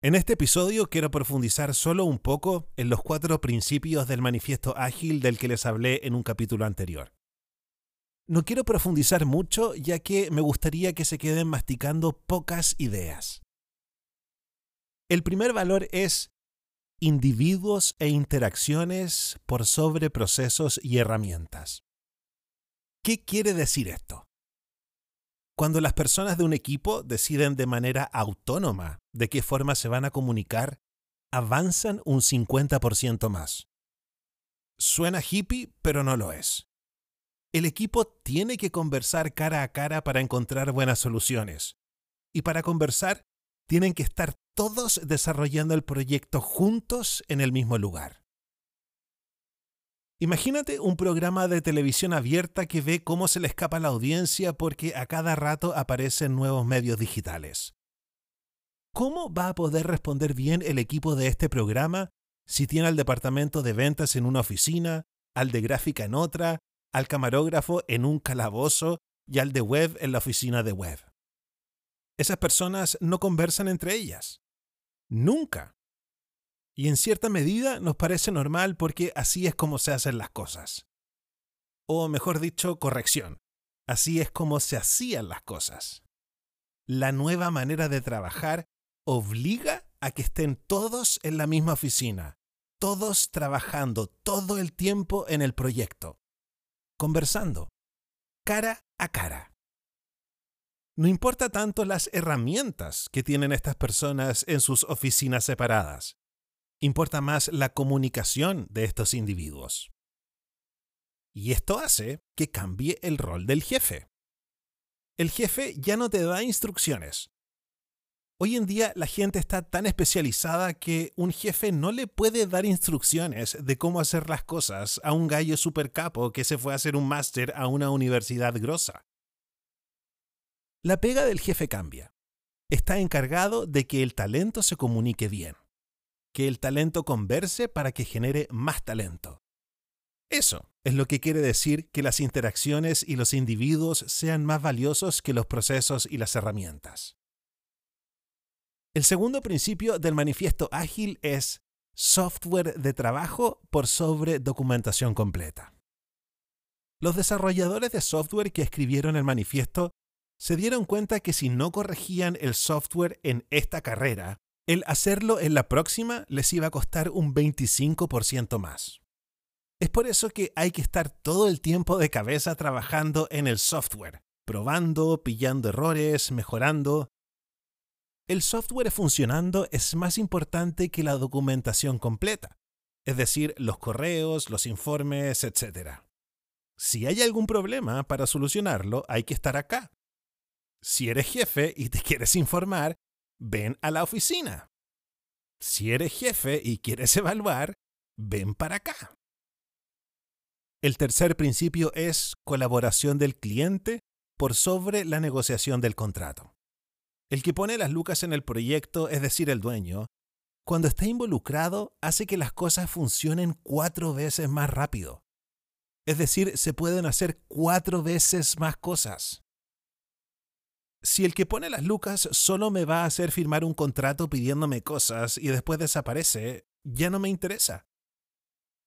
En este episodio quiero profundizar solo un poco en los cuatro principios del manifiesto ágil del que les hablé en un capítulo anterior. No quiero profundizar mucho ya que me gustaría que se queden masticando pocas ideas. El primer valor es individuos e interacciones por sobre procesos y herramientas. ¿Qué quiere decir esto? Cuando las personas de un equipo deciden de manera autónoma de qué forma se van a comunicar, avanzan un 50% más. Suena hippie, pero no lo es. El equipo tiene que conversar cara a cara para encontrar buenas soluciones. Y para conversar, tienen que estar todos desarrollando el proyecto juntos en el mismo lugar. Imagínate un programa de televisión abierta que ve cómo se le escapa la audiencia porque a cada rato aparecen nuevos medios digitales. ¿Cómo va a poder responder bien el equipo de este programa si tiene al departamento de ventas en una oficina, al de gráfica en otra, al camarógrafo en un calabozo y al de web en la oficina de web? Esas personas no conversan entre ellas. Nunca. Y en cierta medida nos parece normal porque así es como se hacen las cosas. O mejor dicho, corrección. Así es como se hacían las cosas. La nueva manera de trabajar obliga a que estén todos en la misma oficina, todos trabajando todo el tiempo en el proyecto, conversando, cara a cara. No importa tanto las herramientas que tienen estas personas en sus oficinas separadas importa más la comunicación de estos individuos. Y esto hace que cambie el rol del jefe. El jefe ya no te da instrucciones. Hoy en día la gente está tan especializada que un jefe no le puede dar instrucciones de cómo hacer las cosas a un gallo super capo que se fue a hacer un máster a una universidad grosa. La pega del jefe cambia. Está encargado de que el talento se comunique bien que el talento converse para que genere más talento. Eso es lo que quiere decir que las interacciones y los individuos sean más valiosos que los procesos y las herramientas. El segundo principio del manifiesto ágil es software de trabajo por sobre documentación completa. Los desarrolladores de software que escribieron el manifiesto se dieron cuenta que si no corregían el software en esta carrera, el hacerlo en la próxima les iba a costar un 25% más. Es por eso que hay que estar todo el tiempo de cabeza trabajando en el software, probando, pillando errores, mejorando. El software funcionando es más importante que la documentación completa, es decir, los correos, los informes, etc. Si hay algún problema para solucionarlo, hay que estar acá. Si eres jefe y te quieres informar, ven a la oficina. Si eres jefe y quieres evaluar, ven para acá. El tercer principio es colaboración del cliente por sobre la negociación del contrato. El que pone las lucas en el proyecto, es decir, el dueño, cuando está involucrado hace que las cosas funcionen cuatro veces más rápido. Es decir, se pueden hacer cuatro veces más cosas si el que pone las lucas solo me va a hacer firmar un contrato pidiéndome cosas y después desaparece, ya no me interesa.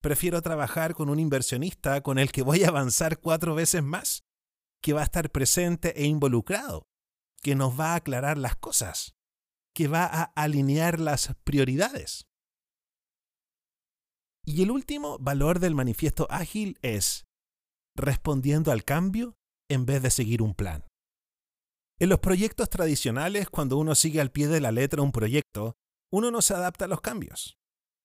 Prefiero trabajar con un inversionista con el que voy a avanzar cuatro veces más, que va a estar presente e involucrado, que nos va a aclarar las cosas, que va a alinear las prioridades. Y el último valor del manifiesto ágil es respondiendo al cambio en vez de seguir un plan. En los proyectos tradicionales, cuando uno sigue al pie de la letra un proyecto, uno no se adapta a los cambios.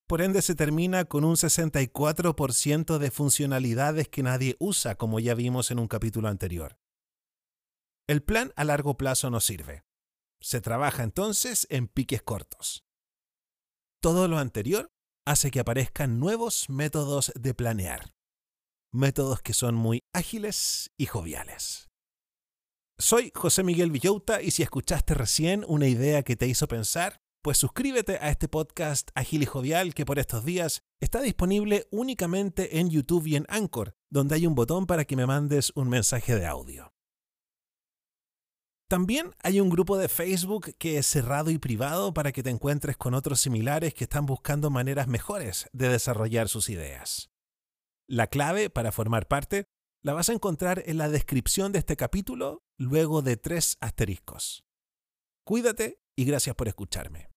Por ende, se termina con un 64% de funcionalidades que nadie usa, como ya vimos en un capítulo anterior. El plan a largo plazo no sirve. Se trabaja entonces en piques cortos. Todo lo anterior hace que aparezcan nuevos métodos de planear. Métodos que son muy ágiles y joviales. Soy José Miguel Villauta y si escuchaste recién una idea que te hizo pensar, pues suscríbete a este podcast Agil y Jovial que por estos días está disponible únicamente en YouTube y en Anchor, donde hay un botón para que me mandes un mensaje de audio. También hay un grupo de Facebook que es cerrado y privado para que te encuentres con otros similares que están buscando maneras mejores de desarrollar sus ideas. La clave para formar parte la vas a encontrar en la descripción de este capítulo luego de tres asteriscos. Cuídate y gracias por escucharme.